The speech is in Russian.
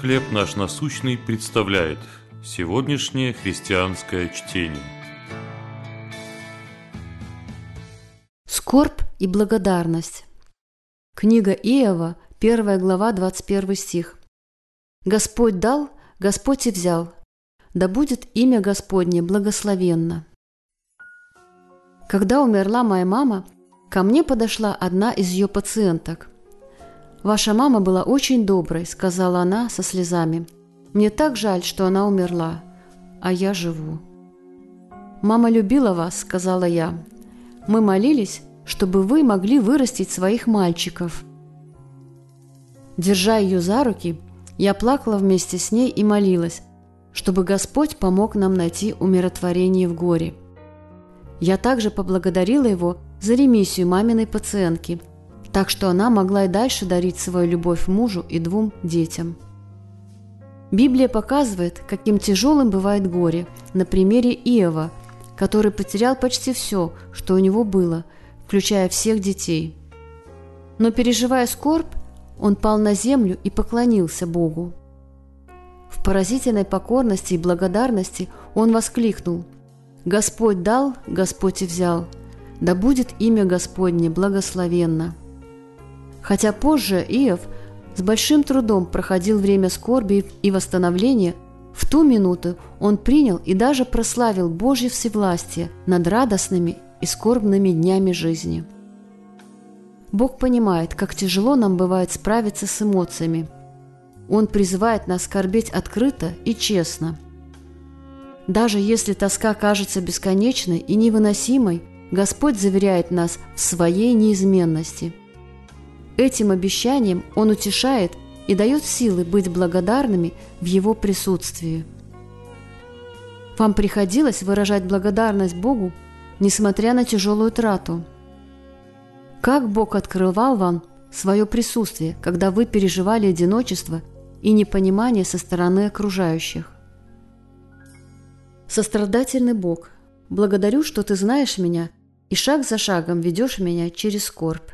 «Хлеб наш насущный» представляет сегодняшнее христианское чтение. Скорбь и благодарность. Книга Иова, 1 глава, 21 стих. «Господь дал, Господь и взял, да будет имя Господне благословенно». Когда умерла моя мама, ко мне подошла одна из ее пациенток – «Ваша мама была очень доброй», – сказала она со слезами. «Мне так жаль, что она умерла, а я живу». «Мама любила вас», – сказала я. «Мы молились, чтобы вы могли вырастить своих мальчиков». Держа ее за руки, я плакала вместе с ней и молилась, чтобы Господь помог нам найти умиротворение в горе. Я также поблагодарила Его за ремиссию маминой пациентки – так что она могла и дальше дарить свою любовь мужу и двум детям. Библия показывает, каким тяжелым бывает горе на примере Иова, который потерял почти все, что у него было, включая всех детей. Но переживая скорбь, он пал на землю и поклонился Богу. В поразительной покорности и благодарности он воскликнул «Господь дал, Господь и взял, да будет имя Господне благословенно». Хотя позже Иов с большим трудом проходил время скорби и восстановления, в ту минуту он принял и даже прославил Божье всевластие над радостными и скорбными днями жизни. Бог понимает, как тяжело нам бывает справиться с эмоциями. Он призывает нас скорбеть открыто и честно. Даже если тоска кажется бесконечной и невыносимой, Господь заверяет нас в своей неизменности – Этим обещанием Он утешает и дает силы быть благодарными в Его присутствии. Вам приходилось выражать благодарность Богу, несмотря на тяжелую трату? Как Бог открывал вам свое присутствие, когда вы переживали одиночество и непонимание со стороны окружающих? Сострадательный Бог, благодарю, что Ты знаешь меня и шаг за шагом ведешь меня через скорбь.